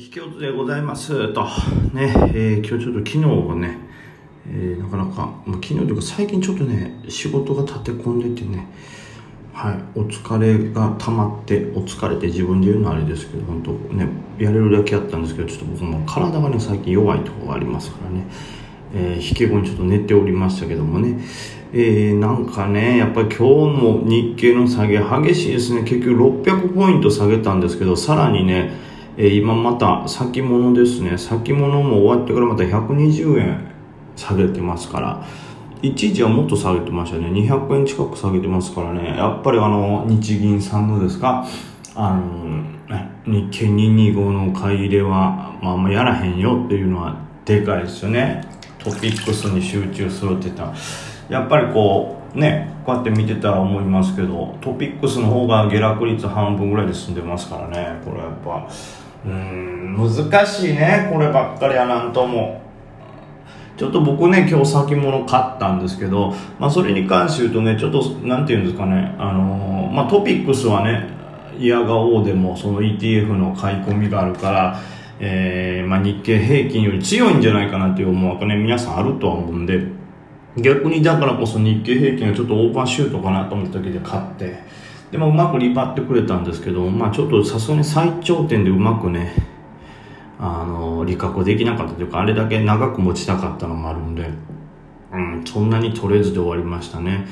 引き落ちでございますと、ね、えー、今日ちょっと昨日がね、えー、なかなか、まあ、昨日というか最近ちょっとね、仕事が立て込んでてね、はい、お疲れが溜まって、お疲れて自分で言うのはあれですけど、本当ね、やれるだけやったんですけど、ちょっと僕も体がね、最近弱いところがありますからね、えー、引け後にちょっと寝ておりましたけどもね、えー、なんかね、やっぱり今日も日経の下げ激しいですね。結局600ポイント下げたんですけど、さらにね、えー、今また先物ですね。先物も終わってからまた120円下げてますから、一時はもっと下げてましたね。200円近く下げてますからね。やっぱりあの、日銀さんのですか、あの、日経225の買い入れは、まあ、あんまやらへんよっていうのはでかいですよね。トピックスに集中するって言ったら。やっぱりこうねこうやって見てたら思いますけどトピックスの方が下落率半分ぐらいで済んでますからねこれやっぱうん難しいねこればっかりはなんとも。ちょっと僕ね今日先物買ったんですけど、まあ、それに関して言うとねちょっとなんて言うんですかねあのー、まあ、トピックスはね嫌がおうでもその ETF の買い込みがあるからえー、まあ、日経平均より強いんじゃないかなっていう思惑ね皆さんあるとは思うんで逆にだからこそ日経平均がちょっとオーバーシュートかなと思った時で買ってでもうまくリバってくれたんですけど、まあ、ちょっとさすがに最頂点でうまくねあの利確できなかったというかあれだけ長く持ちたかったのもあるんで、うん、そんなに取れずで終わりましたね。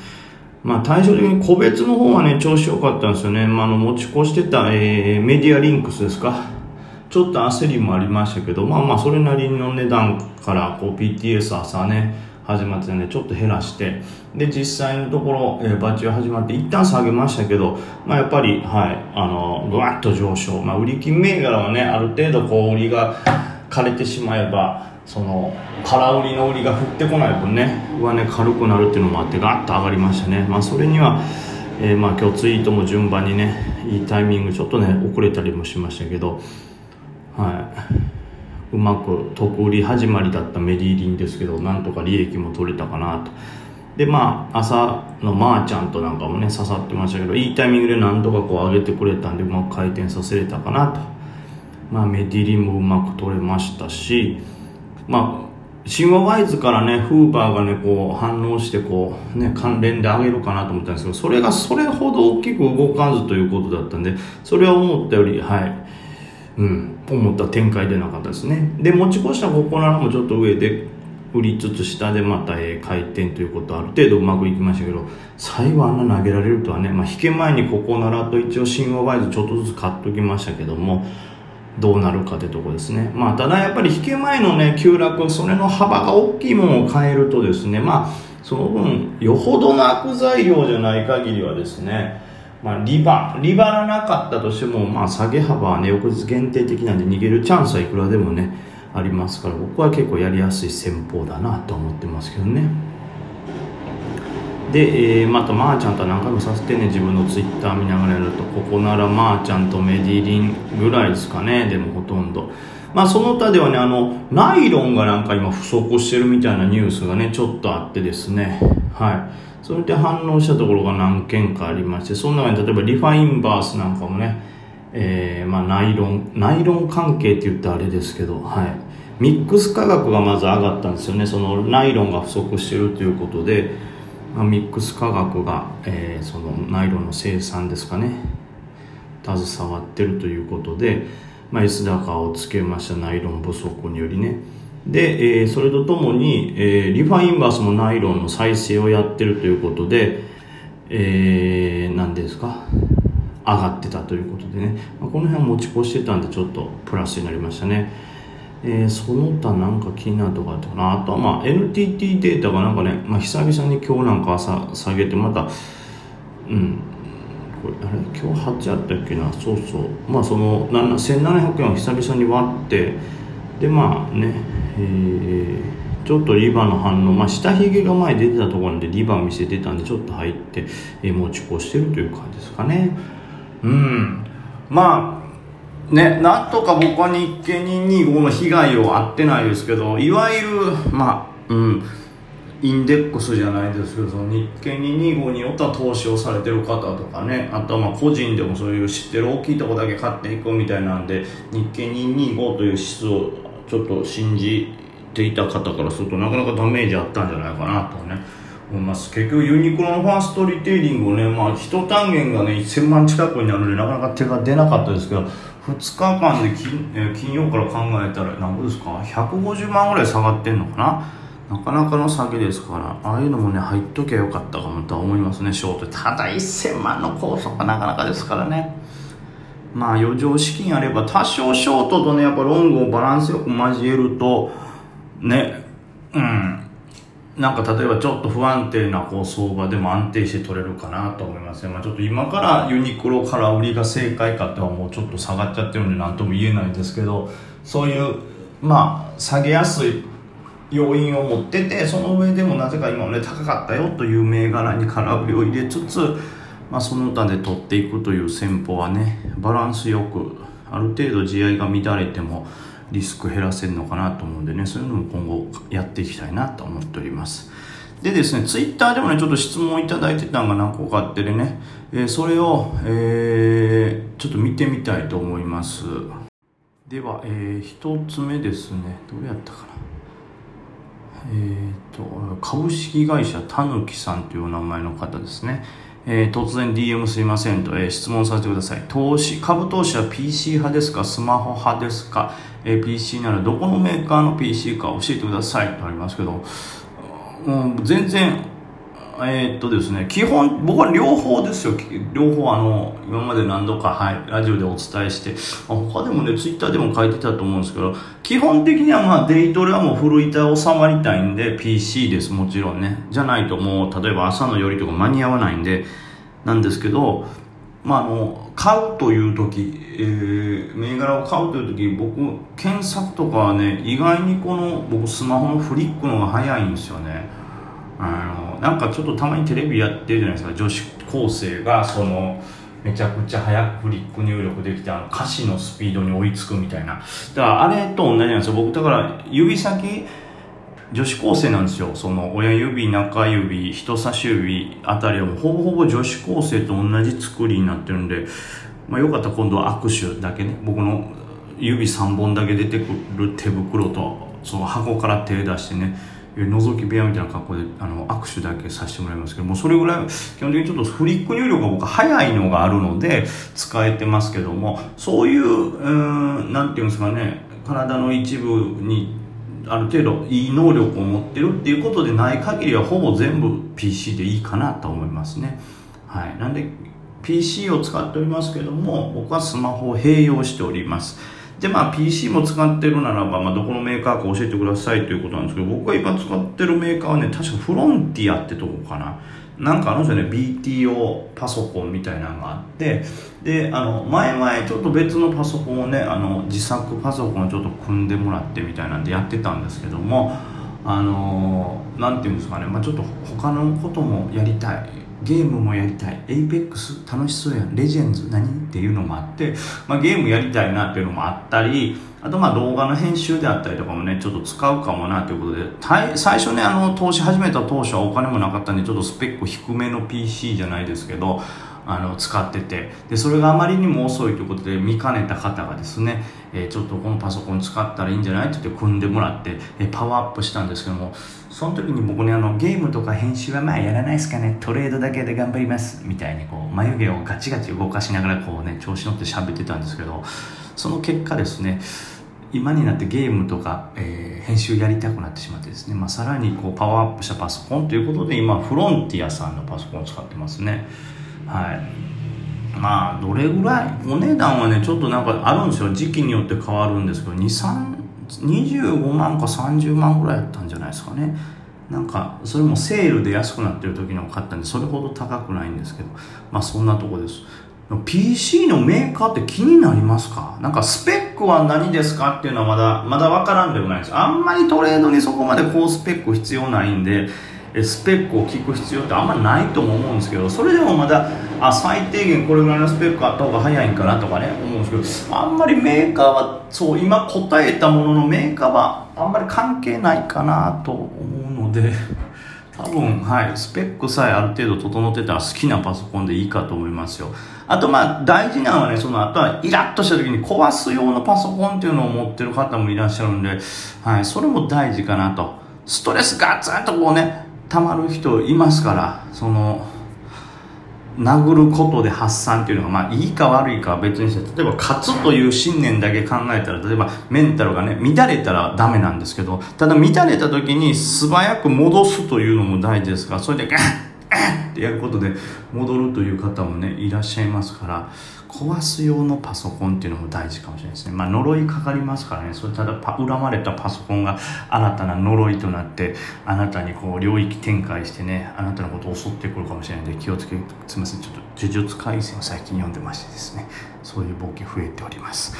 まあ対照的に個別の方はね調子良かったんですよね、まあ、あの持ち越してた、えー、メディアリンクスですか。ちょっと焦りもありましたけどまあまあそれなりの値段からこう PTS 朝ね始まってねちょっと減らしてで実際のところ、えー、バッチが始まって一旦下げましたけど、まあ、やっぱりはいあのぐわっと上昇、まあ、売り金銘柄はねある程度こう売りが枯れてしまえばその空売りの売りが降ってこない分ね上値軽くなるっていうのもあってガッと上がりましたね、まあ、それには、えー、まあ今日ツイートも順番にねいいタイミングちょっとね遅れたりもしましたけどはい。うまく得売り始まりだったメディリンですけどなんとか利益も取れたかなと。でまあ朝のまーちゃんとなんかもね刺さってましたけどいいタイミングでなんとかこう上げてくれたんでうまく回転させれたかなと。まあメディリンもうまく取れましたしまあ神話ワイズからね、フーバーがね、こう反応してこうね、関連で上げるかなと思ったんですけど、それがそれほど大きく動かずということだったんで、それは思ったより、はい、うん、思った展開でなかったですね。で持ち越したここならもちょっと上で売りつつ下でまた、回転ということはある程度うまくいきましたけど最後あんな投げられるとはね、まあ、引け前にここならと一応神話ワイズちょっとずつ買っときましたけどもどうなるかってとこですね。まあただやっぱり引け前のね急落それの幅が大きいものを変えるとですねまあその分よほどの悪材料じゃない限りはですねまあ、リバリバらなかったとしても、まあ、下げ幅はね翌日限定的なんで逃げるチャンスはいくらでもねありますから僕は結構やりやすい戦法だなと思ってますけどね。で、えー、またまーちゃんと何回もさせてね自分のツイッター見ながらやるとここならまーちゃんとメディリンぐらいですかねでもほとんど。まあその他ではねあのナイロンがなんか今不足してるみたいなニュースがねちょっとあってですね。はい。それで反応したところが何件かありましてその中に例えばリファインバースなんかもね、えー、まあ、ナイロンナイロン関係って言ったらあれですけど、はい、ミックス価格がまず上がったんですよね。そのナイロンが不足してるということで、まあ、ミックス価格が、えー、そのナイロンの生産ですかね。携わってるということで、まあ、S 高をつけました。ナイロン不足によりね。で、えー、それとともに、えー、リファインバースもナイロンの再生をやってるということで、えー、何ですか？上がってたということでね、まあ、この辺持ち越してたんでちょっとプラスになりましたね。えー、その他なんか気になるとこあったかな？あとはまあ NTT データがなんかね、まあ、久々に今日なんか朝下げてまた、うん、これあれ？今日8やったっけな、そうそう。まあその1700円を久々に割って、でまあね、えー、ちょっとリバーの反応、まあ、下髭が前出てたところでリバー見せてたんでちょっと入って、えー、持ち越してるという感じですかね。うん。まあねなんとか僕は日経225の被害をあってないですけどいわゆるまあうん。インデックスじゃないですけど日経225によった投資をされてる方とかねあとはまあ個人でもそういう知ってる大きいとこだけ買っていくみたいなんで日経225という指数をちょっと信じていた方からするとなかなかダメージあったんじゃないかなとね思います結局ユニクロのファーストリテイリングをねまあ一単元がね1000万近くになるのでなかなか手が出なかったですけど2日間で金,、金曜から考えたら何ぼですか？150万ぐらい下がってんのかな？なかなかの下げですから、ああいうのもね、入っときゃよかったかもとは思いますね、ショート。ただ1000万のコースはなかなかですからね。まあ余剰資金あれば、多少ショートとね、やっぱロングをバランスよく交えると、ね、うん、なんか例えばちょっと不安定なこう相場でも安定して取れるかなと思いますね。まあちょっと今からユニクロから売りが正解かってはもうちょっと下がっちゃってるんで何とも言えないですけど、そういう、まあ下げやすい要因を持っててその上でもなぜか今ね高かったよという銘柄に空売りを入れつつ、まあ、その他で取っていくという戦法はねバランスよくある程度地合が乱れてもリスク減らせるのかなと思うんでねそういうのも今後やっていきたいなと思っております。でですねツイッターでもねちょっと質問いただいてたのが何個かあってでね、えー、それを、えー、ちょっと見てみたいと思います。では、えー、1つ目ですねどれやったかな。えーと、株式会社たぬきさんというお名前の方ですね、えー、突然 DM すいませんと、えー、質問させてください。投資株投資は PC 派ですか？スマホ派ですか、えー、PC ならどこのメーカーの PC か教えてくださいとありますけど、うん、全然えー、っとですね、基本、僕は両方ですよ。両方、あの、今まで何度か、はい、ラジオでお伝えしてま、他でもね、ツイッターでも書いてたと思うんですけど、基本的にはまあ、デイトレはもう古板収まりたいんで、PC です、もちろんね。じゃないともう、例えば朝の寄りとか間に合わないんで、なんですけど、まあ、あの、買うという時、えー、銘柄を買うという時、僕、検索とかはね、意外にこの、僕、スマホのフリックのが早いんですよね。あのなんかちょっとたまにテレビやってるじゃないですか。女子高生がそのめちゃくちゃ早くフリック入力できてあの歌詞のスピードに追いつくみたいな。だからあれと同じなんですよ。僕だから指先女子高生なんですよ。その親指中指人差し指あたりはほぼほぼ女子高生と同じ作りになってるんで、まあ、よかったら今度は握手だけね。僕の指3本だけ出てくる手袋とその箱から手出してね。覗き部屋みたいな格好であの握手だけさせてもらいますけどもそれぐらい基本的にちょっとフリック入力が僕早いのがあるので使えてますけどもそういううんなんていうんですかね体の一部にある程度いい能力を持ってるっていうことでない限りはほぼ全部 PC でいいかなと思いますね。はい。なんで PC を使っておりますけども僕はスマホを併用しております。で、まあ PC も使ってるならば、まあどこのメーカーか教えてくださいということなんですけど、僕が今使ってるメーカーはね、確かフロンティアってとこかな。なんかあるんですよね、BTO パソコンみたいなのがあって、で、あの、前々ちょっと別のパソコンをね、あの、自作パソコンをちょっと組んでもらってみたいなんでやってたんですけども、あのなんていうんですかね、まあちょっと他のこともやりたい。ゲームもやりたい。エイペックス楽しそうやん。レジェンズ何っていうのもあって、まあ、ゲームやりたいなっていうのもあったり、あとまあ動画の編集であったりとかもね、ちょっと使うかもなということで、最初ね、あの、投資始めた当初はお金もなかったんで、ちょっとスペック低めの PC じゃないですけど、あの使ってて。でそれがあまりにも遅いということで見かねた方がですね、えー、ちょっとこのパソコン使ったらいいんじゃないって言って組んでもらって、えー、パワーアップしたんですけどもその時に僕ねあのゲームとか編集はまあやらないですかね？トレードだけで頑張ります。みたいにこう眉毛をガチガチ動かしながらこうね調子乗って喋ってたんですけどその結果ですね今になってゲームとか、えー、編集やりたくなってしまってですね、まあ、さらにこうパワーアップしたパソコンということで今フロンティアさんのパソコンを使ってますね。はい。まあどれぐらい？お値段はねちょっとなんかあるんですよ。時期によって変わるんですけど2325万か30万ぐらいやったんじゃないですかね。なんかそれもセールで安くなってる時に買ったんでそれほど高くないんですけど。まあそんなとこです。PC のメーカーって気になりますか？なんかスペックは何ですかっていうのはまだまだ分からんでもないです。あんまりトレードにそこまで高スペック必要ないんでスペックを聞く必要ってあんまないとも思うんですけどそれでもまだあ最低限これぐらいのスペックあった方が早いんかなとかね思うんですけどあんまりメーカーはそう今答えたもののメーカーはあんまり関係ないかなと思うので多分、はい、スペックさえある程度整ってたら好きなパソコンでいいかと思いますよ。あと、まあ、大事なのはね、その後はイラッとした時に壊す用のパソコンっていうのを持ってる方もいらっしゃるんで、はい、それも大事かなと。ストレスガツンとこうね、溜まる人いますから、その、殴ることで発散っていうのが、まあ、いいか悪いかは別にして、例えば勝つという信念だけ考えたら、例えばメンタルがね、乱れたらダメなんですけど、ただ乱れた時に素早く戻すというのも大事ですから、それでガッガッってやることで戻るという方もね、いらっしゃいますから、壊す用のパソコンっていうのも大事かもしれないですね。まあ、呪いかかりますからね。それただパ、恨まれたパソコンが新たな呪いとなって、あなたにこう、領域展開してね、あなたのことを襲ってくるかもしれないので、気をつけ、すみません。ちょっと、呪術廻戦を最近読んでましてですね、そういう冒険増えております。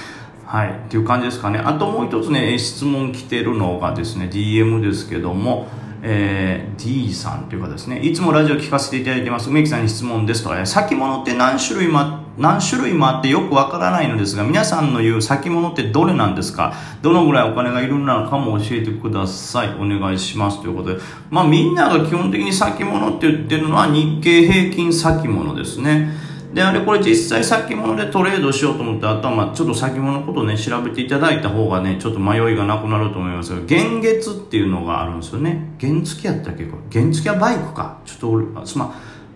はい。っていう感じですかね。あともう一つね、質問来てるのがですね、DM ですけども、えー、D さんというかですね、いつもラジオ聞かせていただいてます、梅木さんに質問ですとか、先物って何種類も何種類もあってよくわからないのですが、皆さんの言う先物ってどれなんですか？どのぐらいお金がいるのかも教えてください。お願いします。ということで、まあみんなが基本的に先物って言ってるのは日経平均先物ですね。で、あれこれ実際先物でトレードしようと思って、あとはまあちょっと先物のことね、調べていただいた方がね、ちょっと迷いがなくなると思いますが、現月っていうのがあるんですよね。原付やったっけ？これ。原付はバイクか。ちょっと俺、すま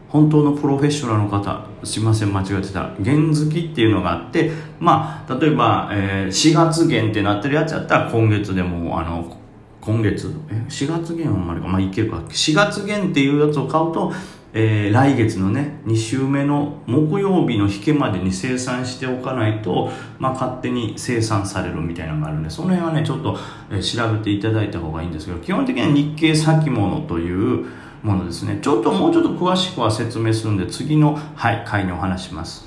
本当のプロフェッショナルの方、すいません、間違ってた、原付っていうのがあって、まあ、例えば、えー、4月限ってなってるやつやったら、今月でも、あの、今月、え、4月限はあんまりか、まあ、いけるか。4月限っていうやつを買うと、えー、来月のね、2週目の木曜日の引けまでに生産しておかないと、まあ、勝手に生産されるみたいなのがあるんで、その辺はね、ちょっと、えー、調べていただいた方がいいんですけど、基本的には日経先物というものですね。ちょっともうちょっと詳しくは説明するんで、次の、はい、回にお話します。